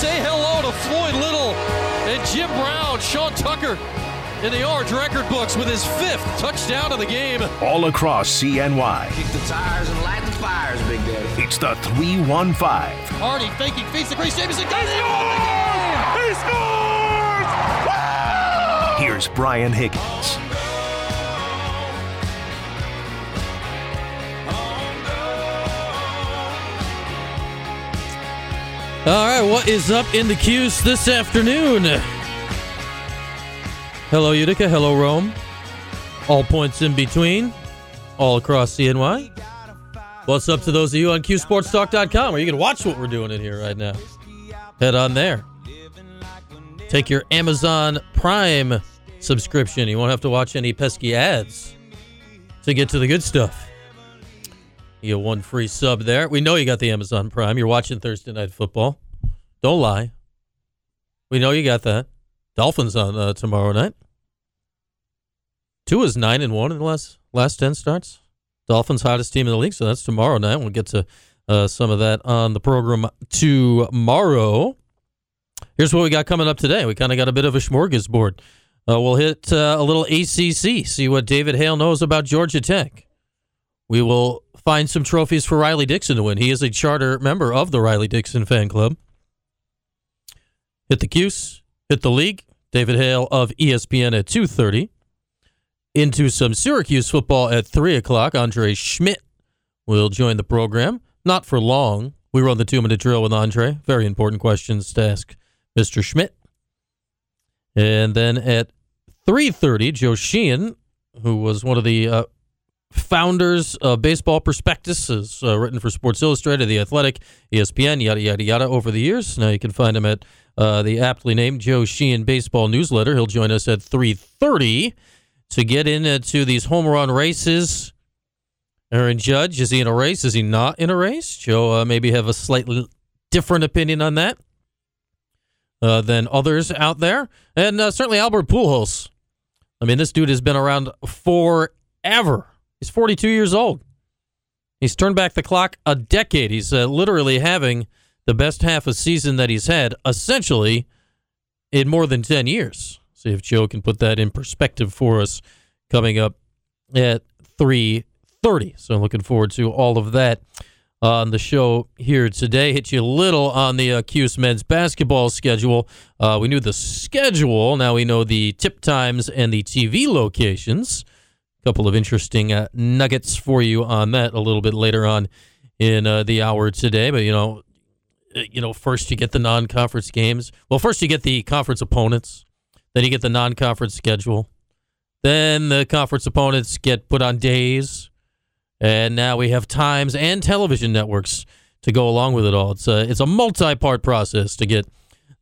say hello to Floyd Little and Jim Brown, Sean Tucker in the Orange record books with his fifth touchdown of the game. All across CNY. Kick the tires and light the fires, Big Daddy. It's the 315. Hardy faking, feeds the Grace Jameson. He He scores! Here's Brian Higgins. All right, what is up in the Cuse this afternoon? Hello, Utica. Hello, Rome. All points in between, all across CNY. What's up to those of you on CuseSportsTalk.com where you can watch what we're doing in here right now? Head on there. Take your Amazon Prime subscription. You won't have to watch any pesky ads to get to the good stuff. You get one free sub there. We know you got the Amazon Prime. You're watching Thursday Night Football. Don't lie. We know you got that. Dolphins on uh, tomorrow night. Tua is nine and one in the last last ten starts. Dolphins hottest team in the league, so that's tomorrow night. We'll get to uh, some of that on the program tomorrow. Here's what we got coming up today. We kind of got a bit of a smorgasbord. Uh, we'll hit uh, a little ACC, see what David Hale knows about Georgia Tech. We will find some trophies for Riley Dixon to win. He is a charter member of the Riley Dixon fan club. Hit the Cuse, hit the league. David Hale of ESPN at 2.30. Into some Syracuse football at 3 o'clock. Andre Szmyt will join the program. Not for long. We run the two-minute drill with Andre. Very important questions to ask Mr. Szmyt. And then at 3.30, Joe Sheehan, who was one of the uh, founders of Baseball Prospectus, has uh, written for Sports Illustrated, The Athletic, ESPN, yada, yada, yada, over the years. Now you can find him at uh, the aptly named Joe Sheehan Baseball Newsletter. He'll join us at 3.30 to get into these home run races. Aaron Judge, is he in a race? Is he not in a race? Joe uh, maybe have a slightly different opinion on that uh, than others out there. And uh, certainly Albert Pujols. I mean, this dude has been around forever. He's 42 years old. He's turned back the clock a decade. He's uh, literally having the best half of season that he's had, essentially, in more than 10 years. See if Joe can put that in perspective for us coming up at 3.30. So I'm looking forward to all of that on the show here today. Hit you a little on the uh, Cuse men's basketball schedule. Uh, we knew the schedule. Now we know the tip times and the TV locations. Couple of interesting uh, nuggets for you on that a little bit later on in uh, the hour today. But, you know, uh, you know, first you get the non-conference games. Well, first you get the conference opponents. Then you get the non-conference schedule. Then the conference opponents get put on days. And now we have times and television networks to go along with it all. It's a, it's a multi-part process to get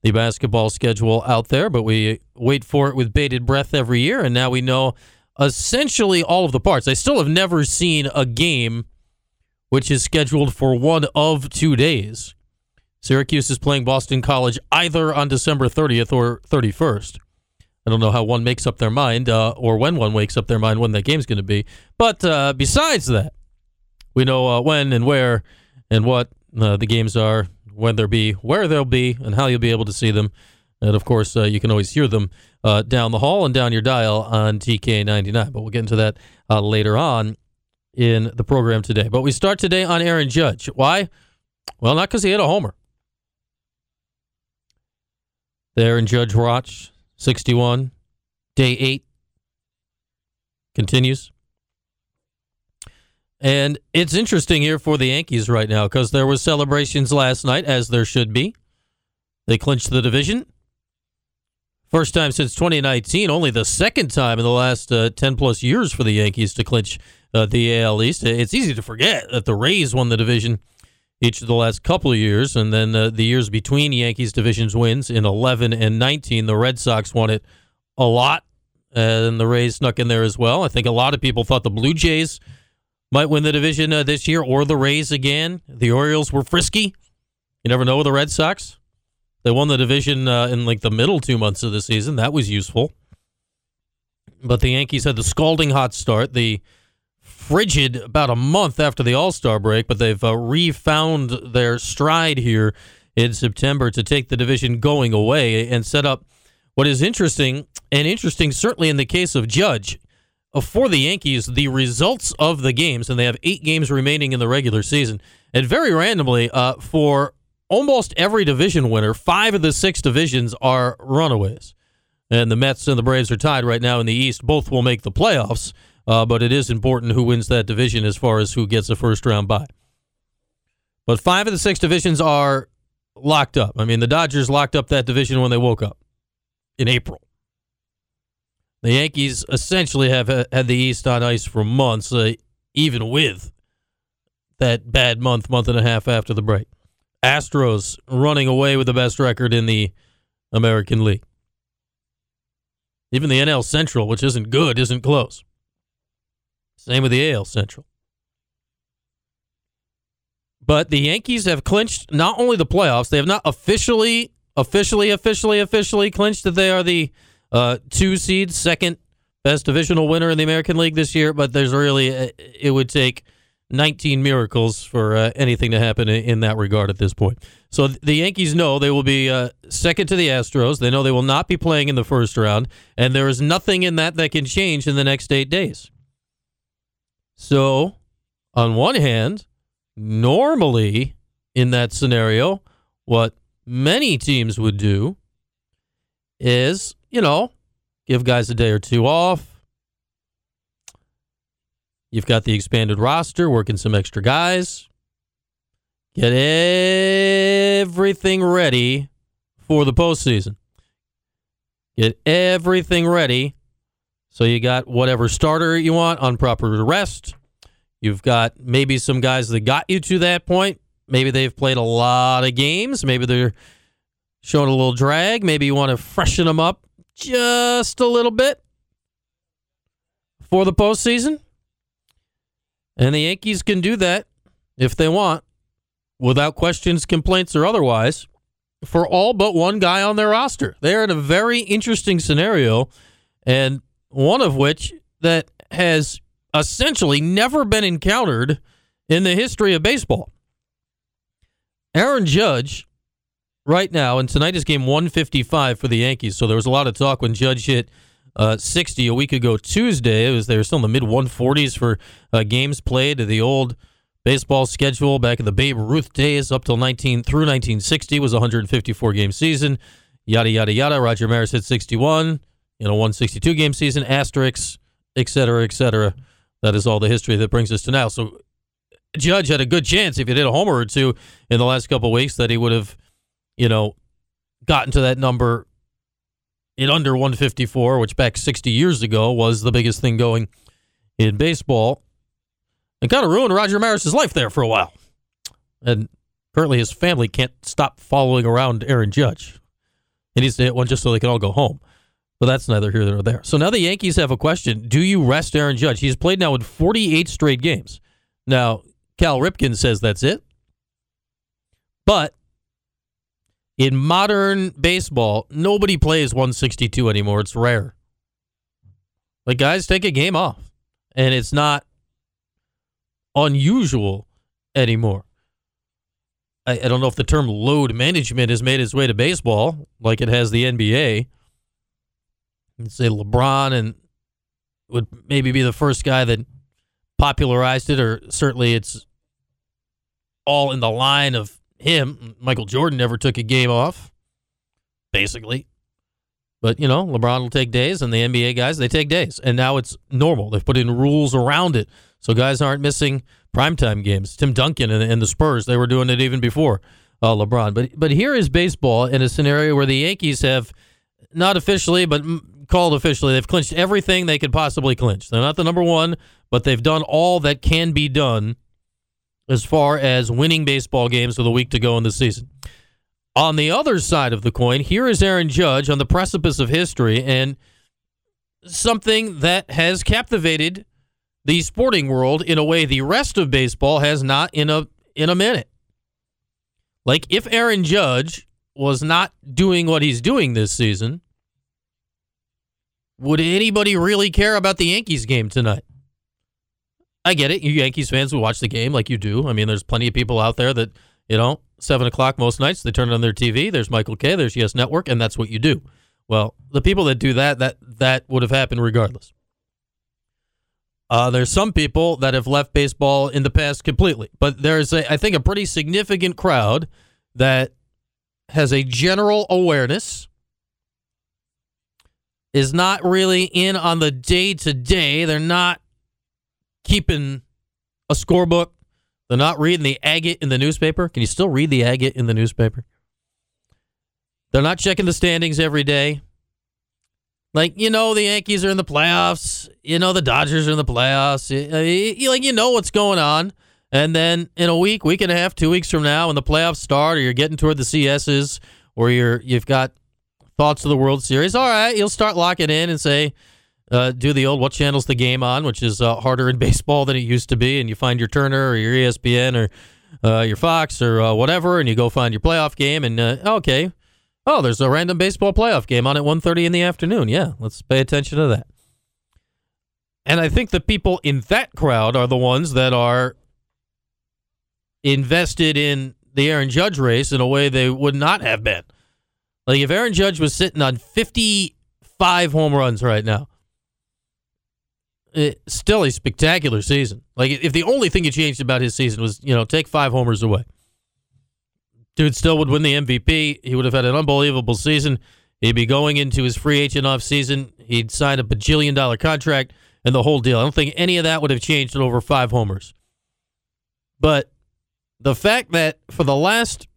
the basketball schedule out there, but we wait for it with bated breath every year, and now we know essentially all of the parts. I still have never seen a game which is scheduled for one of two days. Syracuse is playing Boston College either on December 30th or 31st. I don't know how one makes up their mind uh, or when one wakes up their mind when that game's going to be. But uh, besides that, we know uh, when and where and what uh, the games are, when they'll be, where they'll be, and how you'll be able to see them. And of course, uh, you can always hear them uh, down the hall and down your dial on TK99. But we'll get into that uh, later on in the program today. But we start today on Aaron Judge. Why? Well, not because he hit a homer. The Aaron Judge watch, 61, day eight, continues. And it's interesting here for the Yankees right now because there was celebrations last night, as there should be. They clinched the division. First time since 2019, only the second time in the last uh, 10 plus years for the Yankees to clinch uh, the AL East. It's easy to forget that the Rays won the division each of the last couple of years, and then uh, the years between Yankees divisions wins in 11 and 19, the Red Sox won it a lot, and the Rays snuck in there as well. I think a lot of people thought the Blue Jays might win the division uh, this year, or the Rays again. The Orioles were frisky. You never know with the Red Sox. They won the division uh, in like the middle two months of the season. That was useful. But the Yankees had the scalding hot start, the frigid about a month after the All Star break, but they've uh, refound their stride here in September to take the division going away and set up what is interesting, and interesting certainly in the case of Judge. Uh, For the Yankees, the results of the games, and they have eight games remaining in the regular season, and very randomly, uh, for almost every division winner, five of the six divisions are runaways. And the Mets and the Braves are tied right now in the East. Both will make the playoffs, uh, but it is important who wins that division as far as who gets a first round bye. But five of the six divisions are locked up. I mean, the Dodgers locked up that division when they woke up in April. The Yankees essentially have had the East on ice for months, uh, even with that bad month, month and a half after the break. Astros running away with the best record in the American League. Even the NL Central, which isn't good, isn't close. Same with the AL Central. But the Yankees have clinched not only the playoffs, they have not officially, officially, officially, officially clinched that they are the uh, two seed, second best divisional winner in the American League this year. But there's really, uh, it would take 19 miracles for uh, anything to happen in, that regard at this point. So the Yankees know they will be uh, second to the Astros. They know they will not be playing in the first round, and there is nothing in that that can change in the next eight days. So, on one hand, normally in that scenario, what many teams would do is, you know, give guys a day or two off. You've got the expanded roster, working some extra guys. Get everything ready for the postseason. Get everything ready. So you got whatever starter you want on proper rest. You've got maybe some guys that got you to that point. Maybe they've played a lot of games. Maybe they're showing a little drag. Maybe you want to freshen them up just a little bit for the postseason. And the Yankees can do that if they want, without questions, complaints, or otherwise, for all but one guy on their roster. They're in a very interesting scenario, and one of which that has essentially never been encountered in the history of baseball. Aaron Judge, right now, and tonight is game 155 for the Yankees. So there was a lot of talk when Judge hit uh, 60 a week ago Tuesday. It was they were still in the mid 140s for uh, games played. The old baseball schedule back in the Babe Ruth days, up till 19 through 1960 was 154 game season. Yada yada yada. Roger Maris hit 61 in a 162 game season. Asterisks, et cetera, et cetera. That is all the history that brings us to now. So Judge had a good chance if he did a homer or two in the last couple weeks that he would have, you know, gotten to that number in under 154, which back 60 years ago was the biggest thing going in baseball. And kind of ruined Roger Maris's life there for a while. And currently his family can't stop following around Aaron Judge. He needs to hit one just so they can all go home. But that's neither here nor there. So now the Yankees have a question. Do you rest Aaron Judge? He's played now in 48 straight games. Now, Cal Ripken says that's it. But in modern baseball, nobody plays 162 anymore. It's rare. Like guys take a game off, and it's not unusual anymore. I, I don't know if the term load management has made its way to baseball like it has the NBA. You'd say LeBron and would maybe be the first guy that popularized it, or certainly it's all in the line of him. Michael Jordan never took a game off, basically. But, you know, LeBron will take days, and the NBA guys, they take days. And now it's normal. They've put in rules around it. So guys aren't missing primetime games. Tim Duncan and, and the Spurs, they were doing it even before uh, LeBron. But, but here is baseball in a scenario where the Yankees have, not officially, but called officially, they've clinched everything they could possibly clinch. They're not the number one, but they've done all that can be done as far as winning baseball games with a week to go in the season. On the other side of the coin, here is Aaron Judge on the precipice of history and something that has captivated the sporting world in a way the rest of baseball has not in a in a minute. Like if Aaron Judge was not doing what he's doing this season, would anybody really care about the Yankees game tonight? I get it. You Yankees fans will watch the game like you do. I mean, there's plenty of people out there that You know, seven o'clock most nights they turn on their TV. There's Michael Kay There's Yes Network, and that's what you do. Well, the people that do that, that that would have happened regardless. Uh, there's some people that have left baseball in the past completely, but there's a, I think a pretty significant crowd that has a general awareness, is not really in on the day to day. They're not keeping a scorebook. They're not reading the agate in the newspaper. Can you still read the agate in the newspaper? They're not checking the standings every day. Like you know, the Yankees are in the playoffs. You know, the Dodgers are in the playoffs. You, uh, like you know what's going on. And then in a week, week and a half, two weeks from now, when the playoffs start, or you're getting toward the CSs, or you're you've got thoughts of the World Series. All right, you'll start locking in and say, uh, do the old what channel's the game on, which is uh, harder in baseball than it used to be, and you find your Turner or your ESPN or uh, your Fox or uh, whatever, and you go find your playoff game, and uh, okay, oh, there's a random baseball playoff game on at 1.30 in the afternoon. Yeah, let's pay attention to that. And I think the people in that crowd are the ones that are invested in the Aaron Judge race in a way they would not have been. Like if Aaron Judge was sitting on 55 home runs right now, it, still a spectacular season. Like if the only thing he changed about his season was, you know, take five homers away. Dude still would win the MVP. He would have had an unbelievable season. He'd be going into his free agent off season. He'd sign a bajillion dollar contract and the whole deal. I don't think any of that would have changed at over five homers. But the fact that for the last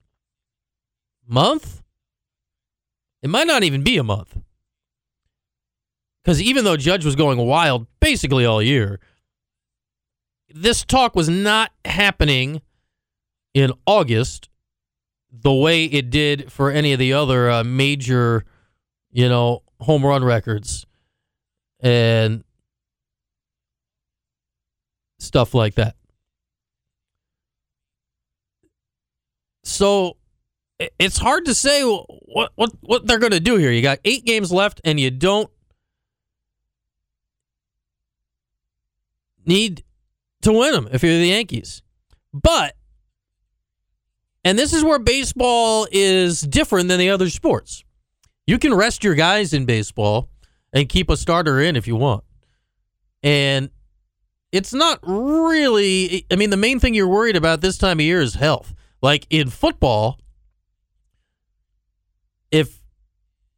month, it might not even be a month. Because even though Judge was going wild basically all year, this talk was not happening in August the way it did for any of the other uh, major, you know, home run records and stuff like that. So it's hard to say what what what they're going to do here. You got 8 games left and you don't need to win them if you're the Yankees. But and this is where baseball is different than the other sports. You can rest your guys in baseball and keep a starter in if you want. And it's not really, I mean, the main thing you're worried about this time of year is health. Like in football, if,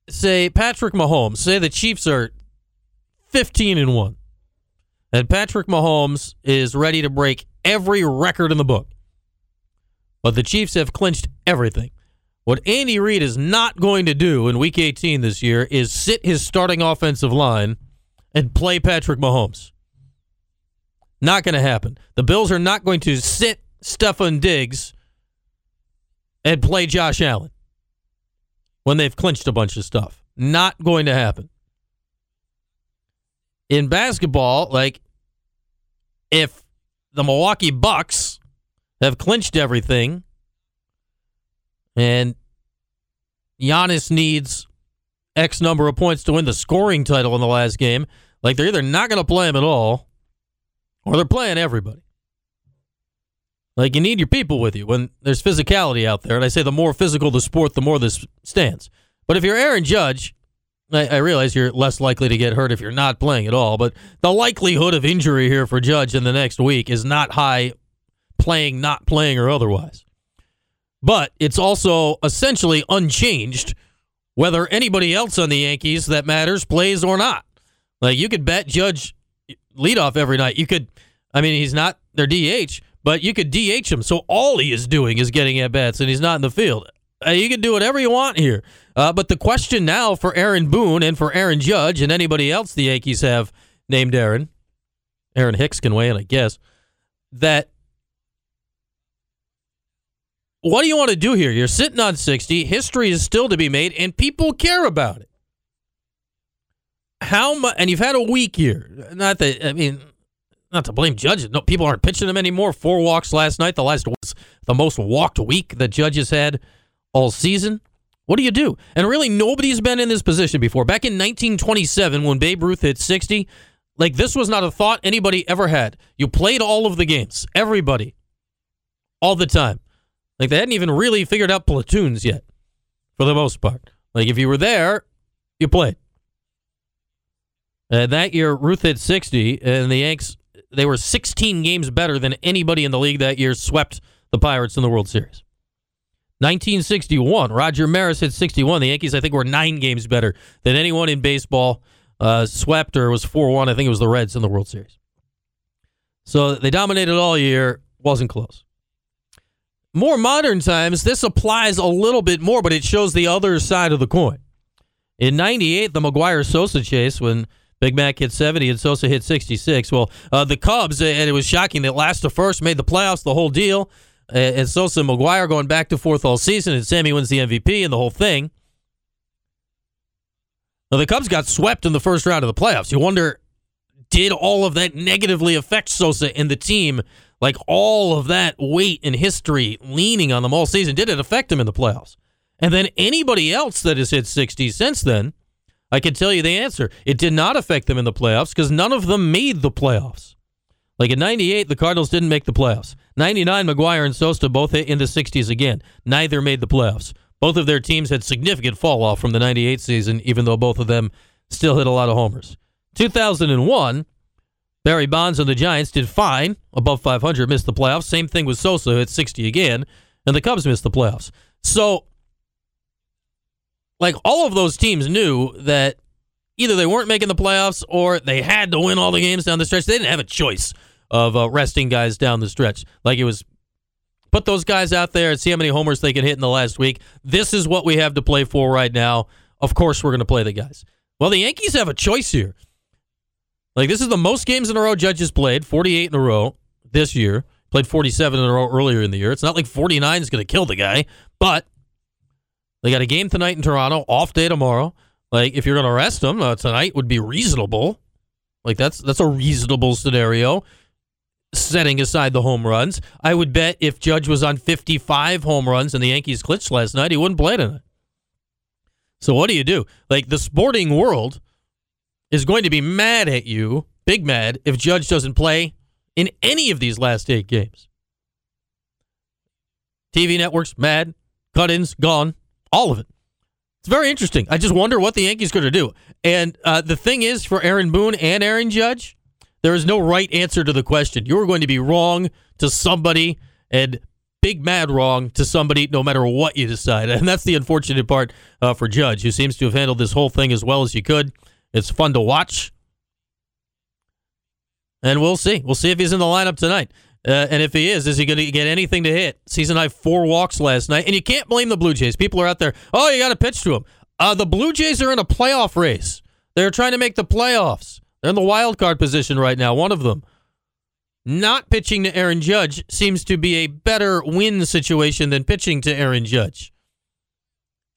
say, Patrick Mahomes, say the Chiefs are 15 and 1, and Patrick Mahomes is ready to break every record in the book but the Chiefs have clinched everything. What Andy Reid is not going to do in Week 18 this year is sit his starting offensive line and play Patrick Mahomes. Not going to happen. The Bills are not going to sit Stefon Diggs and play Josh Allen when they've clinched a bunch of stuff. Not going to happen. In basketball, like if the Milwaukee Bucks have clinched everything. And Giannis needs X number of points to win the scoring title in the last game. Like they're either not going to play him at all or they're playing everybody. Like you need your people with you when there's physicality out there. And I say the more physical the sport, the more this stands. But if you're Aaron Judge, I, I realize you're less likely to get hurt if you're not playing at all. But the likelihood of injury here for Judge in the next week is not high playing, not playing, or otherwise. But it's also essentially unchanged whether anybody else on the Yankees that matters plays or not. Like you could bet Judge leadoff every night. You could, I mean, he's not their DH, but you could DH him. So all he is doing is getting at bats, and he's not in the field. Uh, you can do whatever you want here. Uh, but the question now for Aaron Boone and for Aaron Judge and anybody else the Yankees have named Aaron, Aaron Hicks can weigh in, I guess, that what do you want to do here? You're sitting on 60. History is still to be made, and people care about it. How much? And you've had a week here. Not that I mean, not to blame judges. No, people aren't pitching them anymore. Four walks last night. The last was the most walked week that judges had all season. What do you do? And really, nobody's been in this position before. Back in 1927, when Babe Ruth hit 60, like this was not a thought anybody ever had. You played all of the games, everybody, all the time. Like they hadn't even really figured out platoons yet, for the most part. Like if you were there, you played. And that year, Ruth hit 60, and the Yanks they were 16 games better than anybody in the league that year. Swept the Pirates in the World Series. 1961, Roger Maris hit 61. The Yankees, I think, were nine games better than anyone in baseball. Uh, swept or was 4 1. I think it was the Reds in the World Series. So they dominated all year. Wasn't close. More modern times, this applies a little bit more, but it shows the other side of the coin. In 98, the McGwire Sosa chase, when Big Mac hit 70 and Sosa hit 66. Well, uh, the Cubs, and it was shocking that last to first made the playoffs, the whole deal. Uh, and Sosa and McGwire going back to forth all season, and Sammy wins the MVP and the whole thing. Now, the Cubs got swept in the first round of the playoffs. You wonder, did all of that negatively affect Sosa and the team? Like all of that weight and history leaning on them all season, did it affect him in the playoffs? And then anybody else that has hit 60 since then, I can tell you the answer. It did not affect them in the playoffs because none of them made the playoffs. Like in 98, the Cardinals didn't make the playoffs. 99, McGwire and Sosa both hit in the 60s again. Neither made the playoffs. Both of their teams had significant fall off from the 98 season, even though both of them still hit a lot of homers. 2001, Barry Bonds and the Giants did fine, above 500, missed the playoffs. Same thing with Sosa who hit 60 again, and the Cubs missed the playoffs. So like all of those teams knew that either they weren't making the playoffs or they had to win all the games down the stretch. They didn't have a choice of uh, resting guys down the stretch. Like it was put those guys out there and see how many homers they can hit in the last week. This is what we have to play for right now. Of course, we're going to play the guys. Well, the Yankees have a choice here. Like this is the most games in a row Judges played, 48 in a row this year. Played 47 in a row earlier in the year. It's not like 49 is going to kill the guy, but they got a game tonight in Toronto, off day tomorrow. Like if you're going to rest them uh, tonight would be reasonable. Like that's that's a reasonable scenario. Setting aside the home runs, I would bet if Judge was on 55 home runs and the Yankees clinched last night, he wouldn't play tonight. So what do you do? Like the sporting world is going to be mad at you, big mad, if Judge doesn't play in any of these last eight games. TV networks mad, cut-ins gone all of it. It's very interesting. I just wonder what the Yankees are going to do. And uh, the thing is, for Aaron Boone and Aaron Judge, there is no right answer to the question. You're going to be wrong to somebody and big mad wrong to somebody no matter what you decide. And that's the unfortunate part uh, for Judge, who seems to have handled this whole thing as well as you could. It's fun to watch. And we'll see. We'll see if he's in the lineup tonight. Uh, and if he is, is he going to get anything to hit? Season high four walks last night, and you can't blame the Blue Jays. People are out there. Oh, you got to pitch to him. Uh, the Blue Jays are in a playoff race. They're trying to make the playoffs. They're in the wild card position right now. One of them. Not pitching to Aaron Judge seems to be a better win situation than pitching to Aaron Judge.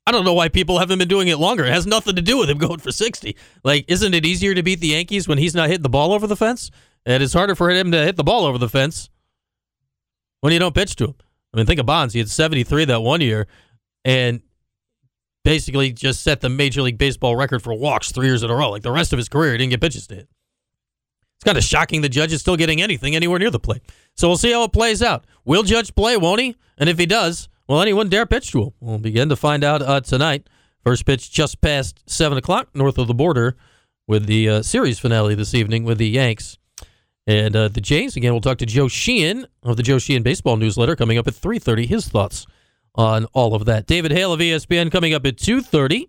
I don't know why people haven't been doing it longer. It has nothing to do with him going for 60. Like, isn't it easier to beat the Yankees when he's not hitting the ball over the fence? And it's harder for him to hit the ball over the fence when you don't pitch to him. I mean, think of Bonds. He had 73 that one year and basically just set the Major League Baseball record for walks three years in a row. Like the rest of his career, he didn't get pitches to hit. It's kind of shocking the judge is still getting anything anywhere near the plate. So we'll see how it plays out. Will Judge play, won't he? And if he does, well, anyone dare pitch to him. We'll begin to find out uh, tonight. First pitch just past 7 o'clock north of the border with the uh, series finale this evening with the Yanks and uh, the Jays, again, we'll talk to Joe Sheehan of the Joe Sheehan Baseball Newsletter coming up at 3.30. His thoughts on all of that. David Hale of ESPN coming up at 2.30.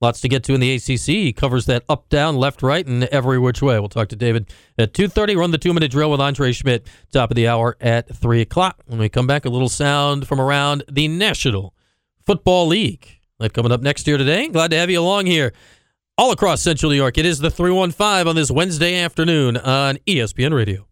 Lots to get to in the ACC. He covers that up, down, left, right, and every which way. We'll talk to David at 2.30. Run the two-minute drill with Andre Szmyt, top of the hour at 3 o'clock. When we come back, a little sound from around the National Football League. That coming up next year today. Glad to have you along here all across Central New York. It is the 315 on this Wednesday afternoon on ESPN Radio.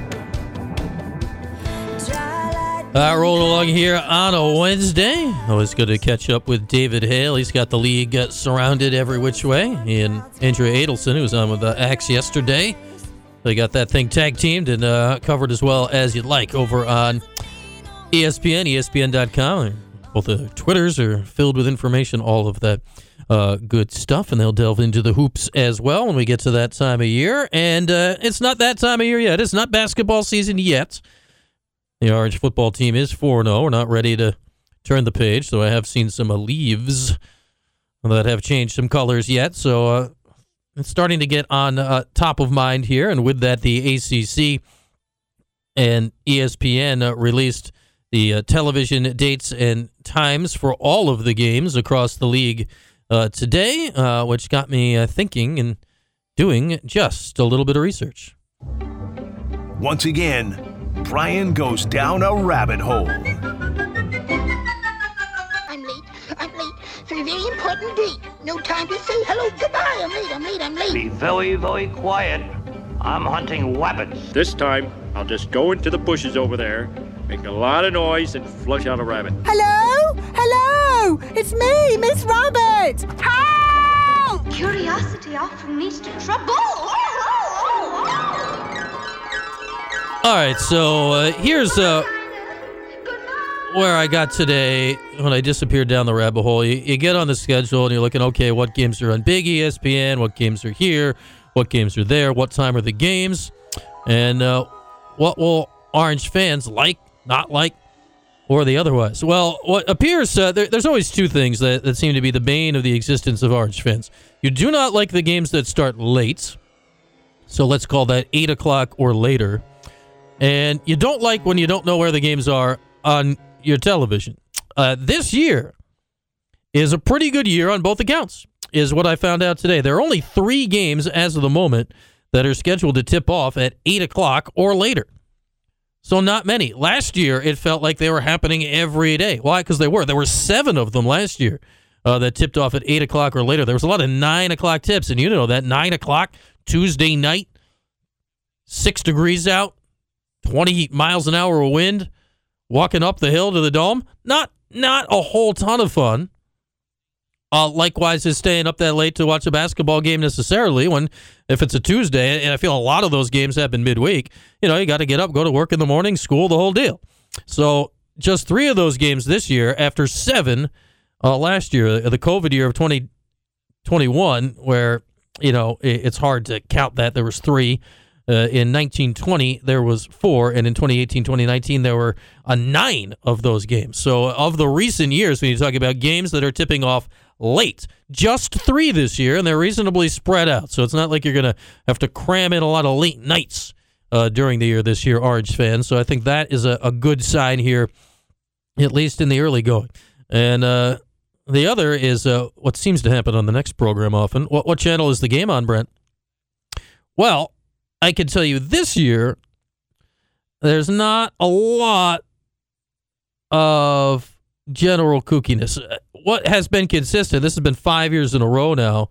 Uh, rolling along here on a Wednesday. Always good to catch up with David Hale. He's got the league uh, surrounded every which way. And Andrea Adelson, who was on with the Axe yesterday. They got that thing tag teamed and uh, covered as well as you'd like over on ESPN, ESPN.com. Both the Twitters are filled with information, all of that uh, good stuff, and they'll delve into the hoops as well when we get to that time of year. And uh, it's not that time of year yet. It's not basketball season yet. The Orange football team is 4 0. We're not ready to turn the page, so I have seen some uh, leaves that have changed some colors yet. So uh, it's starting to get on uh, top of mind here. And with that, the ACC and ESPN uh, released the uh, television dates and times for all of the games across the league uh, today, which got me thinking and doing just a little bit of research. Once again, Brian goes down a rabbit hole. I'm late. I'm late for a very important date. No time to say hello, goodbye. I'm late. I'm late. I'm late. Be very, very quiet. I'm hunting rabbits. This time, I'll just go into the bushes over there, make a lot of noise, and flush out a rabbit. Hello? Hello? It's me, Miss Rabbit. Help! Curiosity often leads to trouble. Oh, oh, oh, All right, so uh, here's uh, where I got today when I disappeared down the rabbit hole. You, you, get on the schedule and you're looking, okay, what games are on Big ESPN? What games are here? What games are there? What time are the games? And uh, what will Orange fans like, not like, or the otherwise? Well, what appears uh, there, there's always two things that, that seem to be the bane of the existence of Orange fans. You do not like the games that start late. So let's call that 8 o'clock or later and you don't like when you don't know where the games are on your television. Uh, this year is a pretty good year on both accounts, is what I found out today. There are only three games as of the moment that are scheduled to tip off at 8 o'clock or later. So, not many. Last year, it felt like they were happening every day. Why? Because they were. There were seven of them last year uh, that tipped off at 8 o'clock or later. There was a lot of 9 o'clock tips. And you know that 9 o'clock Tuesday night, six degrees out, 20 miles an hour of wind, walking up the hill to the dome. Not not a whole ton of fun. Uh, likewise, is staying up that late to watch a basketball game necessarily. When if it's a Tuesday, and I feel a lot of those games happen midweek. You know, you got to get up, go to work in the morning, school, the whole deal. So just three of those games this year, after seven uh, last year, the COVID year of 2021, where you know it's hard to count that there was three uh, in 1920, there was four, and in 2018, 2019, there were a nine of those games. So, of the recent years, when you talk about games that are tipping off late, just three this year, and they're reasonably spread out. So, it's not like you're going to have to cram in a lot of late nights uh, during the year this year, Orange fans. So, I think that is a, a good sign here, at least in the early going. And uh, the other is uh, what seems to happen on the next program often. What, what channel is the game on, Brent? Well, I can tell you this year, there's not a lot of general kookiness. What has been consistent, this has been five years in a row now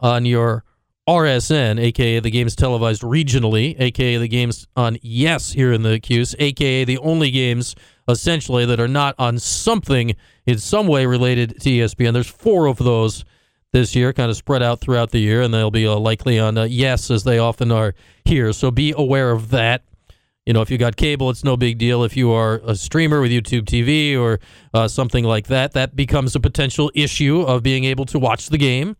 on your RSN, aka the games televised regionally, aka the games on Yes here in the Cuse, aka the only games essentially that are not on something in some way related to ESPN. There's four of those this year, kind of spread out throughout the year, and they'll be uh, likely on uh, Yes as they often are here. So be aware of that. You know, if you got cable, it's no big deal. If you are a streamer with YouTube TV or uh, something like that, that becomes a potential issue of being able to watch the game.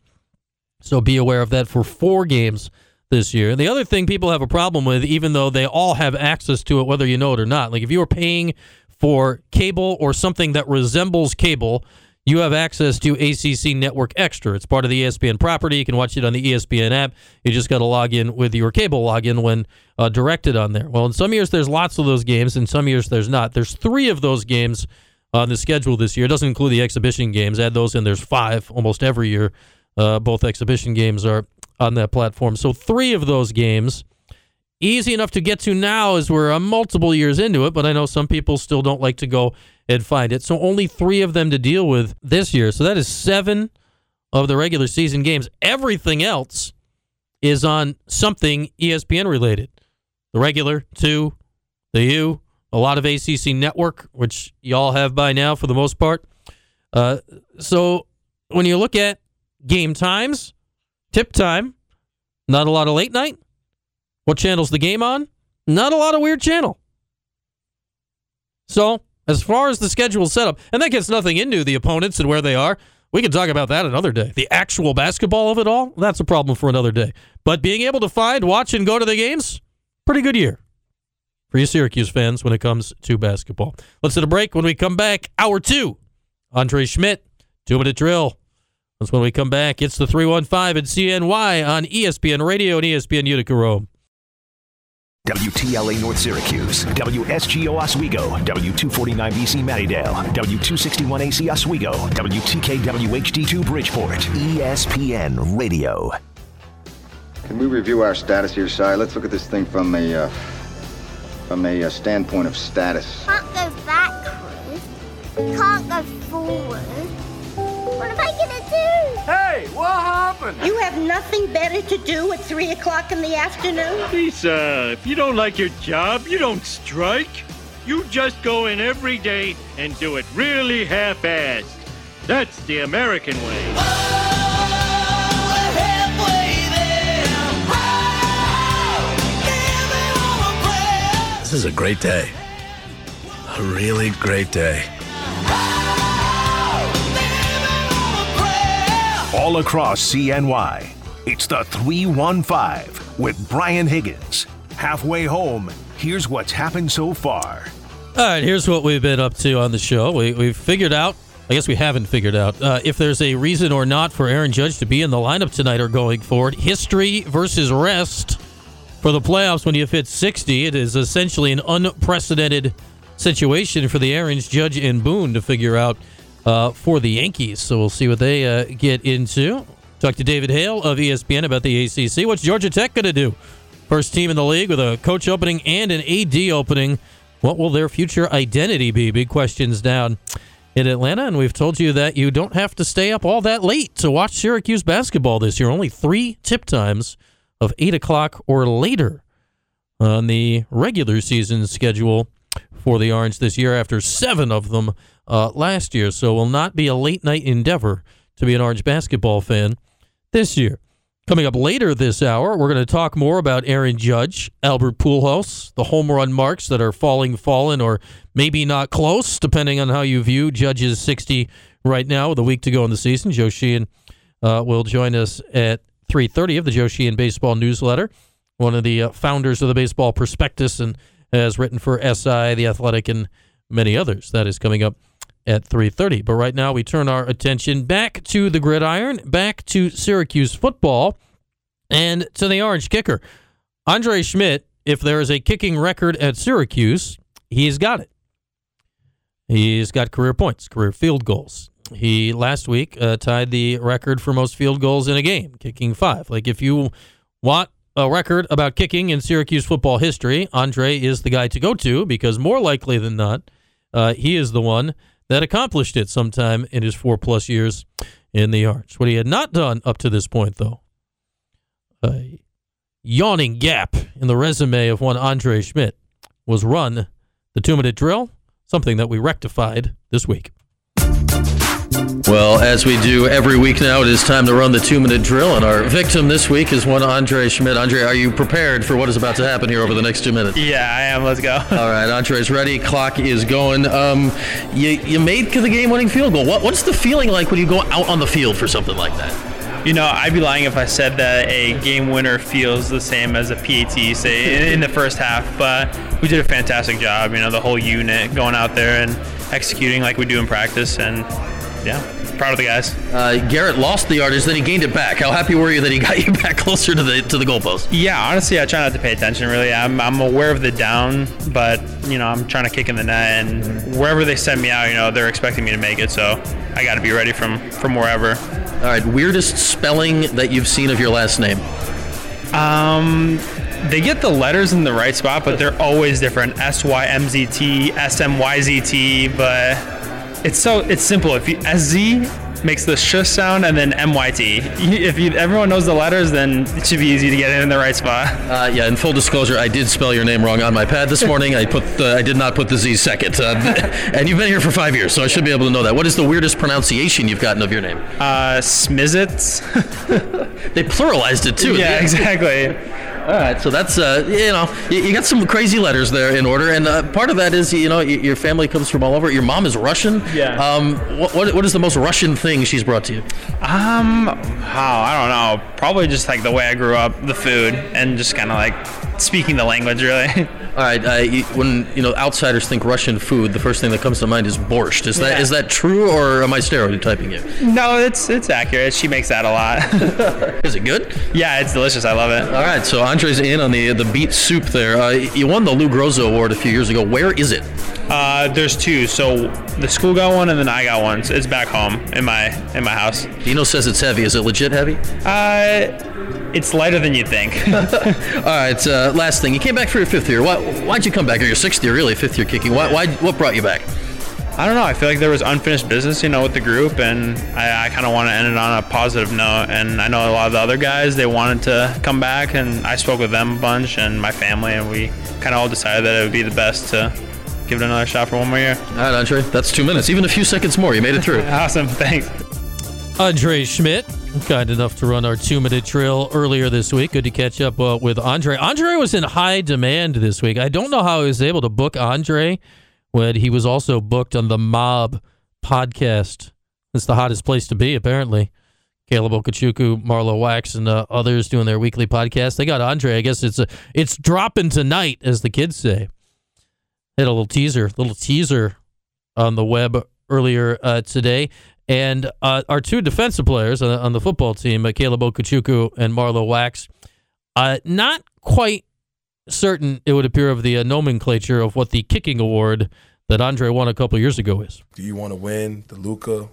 So be aware of that for four games this year. The other thing people have a problem with, even though they all have access to it, whether you know it or not, like if you are paying for cable or something that resembles cable, you have access to ACC Network Extra. It's part of the ESPN property. You can watch it on the ESPN app. You just got to log in with your cable login when uh, directed on there. Well, in some years there's lots of those games, in some years there's not. There's three of those games on the schedule this year. It doesn't include the exhibition games. Add those in. There's five almost every year. Uh, both exhibition games are on that platform. So three of those games easy enough to get to now as we're uh, multiple years into it, but I know some people still don't like to go and find it. So only three of them to deal with this year. So that is seven of the regular season games. Everything else is on something ESPN related. The regular, two, the U, a lot of ACC network, which y'all have by now for the most part. Uh, so when you look at game times, tip time, not a lot of late night. What channel's the game on? Not a lot of weird channel. So as far as the schedule set up, and that gets nothing into the opponents and where they are. We can talk about that another day. The actual basketball of it all, that's a problem for another day. But being able to find, watch, and go to the games, pretty good year for you Syracuse fans when it comes to basketball. Let's hit a break. When we come back, hour two, Andre Szmyt, two minute drill. That's when we come back. It's the 315 at CNY on ESPN Radio and ESPN Utica Rome. WTLA North Syracuse, WSGO Oswego, W249BC Mattydale, W261AC Oswego, WTKWHD2 Bridgeport, ESPN Radio. Can we review our status here, Si? Let's look at this thing from a uh, from a uh, standpoint of status. Can't go backwards. Can't go forward. What am I gonna do? Hey, what happened? You have nothing better to do at 3 o'clock in the afternoon? Lisa, uh, if you don't like your job, you don't strike. You just go in every day and do it really half-assed. That's the American way. This is a great day. A really great day. All across CNY, it's the 315 with Brian Higgins. Halfway home, here's what's happened so far. All right, here's what we've been up to on the show. We, we've figured out, I guess we haven't figured out, uh, if there's a reason or not for Aaron Judge to be in the lineup tonight or going forward. History versus rest for the playoffs when you fit 60. It is essentially an unprecedented situation for the Aaron's Judge and Boone to figure out uh, for the Yankees. So we'll see what they uh, get into. Talk to David Hale of ESPN about the ACC. What's Georgia Tech going to do? First team in the league with a coach opening and an AD opening. What will their future identity be? Big questions down in Atlanta. And we've told you that you don't have to stay up all that late to watch Syracuse basketball this year. Only three tip times of 8 o'clock or later on the regular season schedule for the Orange this year after seven of them uh, last year. So it will not be a late night endeavor to be an Orange basketball fan this year. Coming up later this hour, we're going to talk more about Aaron Judge, Albert Pujols, the home run marks that are falling, fallen, or maybe not close, depending on how you view Judge's 60 right now with a week to go in the season. Joe Sheehan uh, will join us at 3.30 of the Joe Sheehan Baseball Newsletter, one of the uh, founders of the Baseball Prospectus and has written for SI, The Athletic, and many others. That is coming up at 3:30. But right now we turn our attention back to the gridiron, back to Syracuse football, and to the orange kicker. Andre Szmyt, if there is a kicking record at Syracuse, he's got it. He's got career points, career field goals. He last week uh, tied the record for most field goals in a game, kicking five. Like if you want a record about kicking in Syracuse football history, Andre is the guy to go to because more likely than not, uh, he is the one that accomplished it sometime in his four plus years in the Arch. What he had not done up to this point, though, a yawning gap in the resume of one Andre Szmyt was run the two minute drill, something that we rectified this week. Well, as we do every week now, it is time to run the two minute drill, and our victim this week is one Andre Szmyt. Andre, are you prepared for what is about to happen here over the next two minutes? Yeah, I am. Let's go. All right, Andre Andre's ready. Clock is going. Um, you, you made the game winning field goal. What, what's the feeling like when you go out on the field for something like that? You know, I'd be lying if I said that a game winner feels the same as a PAT, say, in, in the first half. But we did a fantastic job, you know, the whole unit going out there and executing like we do in practice. And yeah, proud of the guys. Uh, Garrett lost the yardage, then he gained it back. How happy were you that he got you back closer to the to the goalpost? Yeah, honestly, I try not to pay attention. Really, I'm, I'm aware of the down, but you know, I'm trying to kick in the net, and wherever they send me out, you know, they're expecting me to make it, so I got to be ready from from wherever. All right, weirdest spelling that you've seen of your last name? Um, they get the letters in the right spot, but they're always different. S Y M Z T, S M Y Z T, but it's so it's simple. If you S Z makes the sh sound, and then MYT. If you, everyone knows the letters, then it should be easy to get it in the right spot. Uh, yeah, in full disclosure, I did spell your name wrong on my pad this morning. I put the, I did not put the Z second. Uh, and you've been here for five years, so I should be able to know that. What is the weirdest pronunciation you've gotten of your name? Uh, Smizits. they pluralized it too. Yeah, exactly. All right, so that's uh, you know you, you, got some crazy letters there in order, and uh, part of that is you know your family comes from all over. Your mom is Russian. Yeah. Um, what, what, what is the most Russian thing she's brought to you? Um, oh, I don't know. Probably just like the way I grew up, the food, and just kind of like speaking the language, really. All right. Uh, when you know outsiders think Russian food, the first thing that comes to mind is borscht. Is yeah. that is that true, or am I stereotyping you? No, it's it's accurate. She makes that a lot. is it good? Yeah, it's delicious. I love it. All right. So Andre's in on the the beet soup there. Uh, you won the Lou Groza Award a few years ago. Where is it? Uh, there's two. So the school got one, and then I got one. So it's back home in my in my house. Dino says it's heavy. Is it legit heavy? Uh, it's lighter than you'd think. All right. Uh, last thing, you came back for your fifth year. Why, why'd you come back? Or your sixth year, really? Fifth year kicking. Why, why? What brought you back? I don't know. I feel like there was unfinished business, you know, with the group, and I, I kind of want to end it on a positive note. And I know a lot of the other guys they wanted to come back, and I spoke with them a bunch and my family, and we kind of all decided that it would be the best to give it another shot for one more year. All right, Andre, that's two minutes, even a few seconds more. You made it through. awesome, thanks. Andre Szmyt, kind enough to run our two minute drill earlier this week. Good to catch up uh, with Andre. Andre was in high demand this week. I don't know how he was able to book Andre when he was also booked on the Mob podcast. It's the hottest place to be, apparently. Caleb Okechukwu, Marlowe Wax, and uh, others doing their weekly podcast. They got Andre. I guess it's a, it's dropping tonight, as the kids say. Had a little teaser, little teaser on the web earlier uh, today. And uh, our two defensive players on, on the football team, uh, Caleb Okechukwu and Marlowe Wax, uh, not quite certain, it would appear, of the uh, nomenclature of what the kicking award that Andre won a couple years ago is. Do you want to win the Luca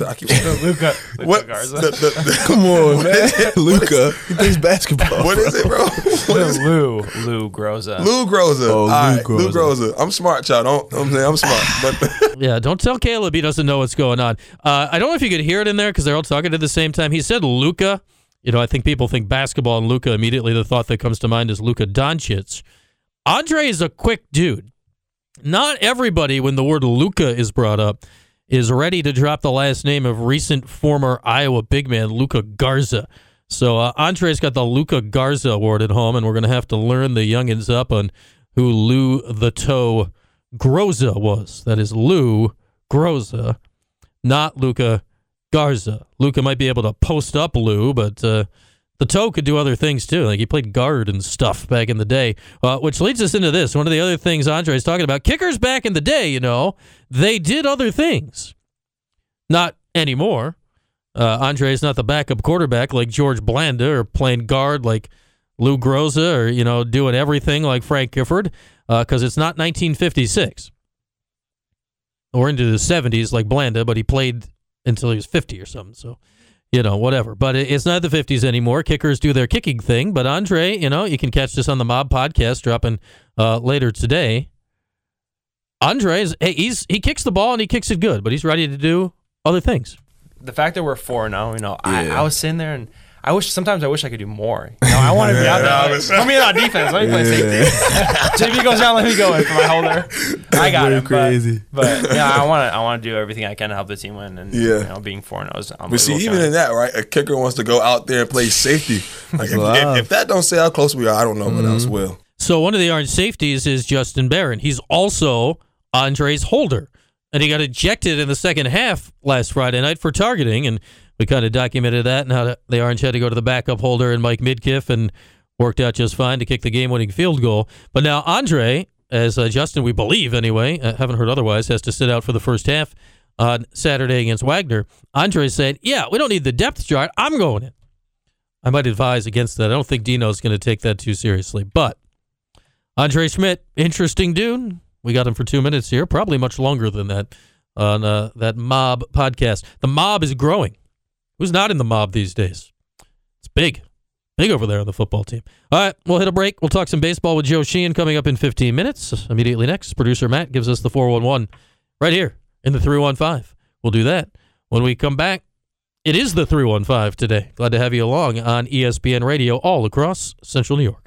I keep Luca. What? The, the, the, come on, man. Luca. He plays basketball. What is it, bro? What is Lou. It? Lou Groza. Lou Groza. Oh, Lou, right. Groza. Lou Groza. I'm smart, y'all. Don't. I'm saying I'm smart. But yeah, don't tell Caleb he doesn't know what's going on. Uh, I don't know if you could hear it in there because they're all talking at the same time. He said Luca. You know, I think people think basketball and Luca immediately. The thought that comes to mind is Luka Doncic. Andre is a quick dude. Not everybody, when the word Luca is brought up, is ready to drop the last name of recent former Iowa big man Luka Garza. So uh, Andre's got the Luka Garza award at home, and we're going to have to learn the youngins up on who Lou the Toe Groza was. That is Lou Groza, not Luka Garza. Luka might be able to post up Lou, but uh, the toe could do other things too. Like he played guard and stuff back in the day, uh, which leads us into this. One of the other things Andre is talking about kickers back in the day, you know, they did other things. Not anymore. Uh, Andre is not the backup quarterback like George Blanda or playing guard like Lou Groza or, you know, doing everything like Frank Gifford because uh, it's not 1956 or into the 70s like Blanda, but he played until he was 50 or something. So you know, whatever. But it's not the 50s anymore. Kickers do their kicking thing. But Andre, you know, you can catch this on the Mob podcast dropping uh, later today. Andre is hey, he's he kicks the ball and he kicks it good, but he's ready to do other things. The fact that we're four now, you know, yeah. I, I was sitting there and I wish sometimes I wish I could do more. You know, I want to be out there. Like, let me in on defense. Let me play safety. JP goes down. Let me go in for my holder. I got it. Crazy. But, but yeah, I want to. I want to do everything I can to help the team win. And yeah, you know, being four and O's. But see, even in that, right? A kicker wants to go out there and play safety. Like if, if, if, that don't say how close we are, I don't know mm-hmm. what else mm-hmm. will. So one of the orange safeties is Justin Barron. He's also Andre's holder, and he got ejected in the second half last Friday night for targeting and we kind of documented that and how the Orange had to go to the backup holder and Mike Midkiff and worked out just fine to kick the game-winning field goal. But now Andre, as uh, Justin, we believe anyway, uh, haven't heard otherwise, has to sit out for the first half on Saturday against Wagner. Andre said, "Yeah, we don't need the depth chart. I'm going in." I might advise against that. I don't think Dino's going to take that too seriously, but Andre Szmyt, interesting dude. We got him for two minutes here, probably much longer than that on uh, that mob podcast. The mob is growing. Who's not in the mob these days? It's big. Big over there on the football team. All right, we'll hit a break. We'll talk some baseball with Joe Sheehan coming up in 15 minutes. Immediately next, producer Matt gives us the 411 right here in the 315. We'll do that When we come back, it is the 315 today. Glad to have you along on ESPN Radio all across Central New York.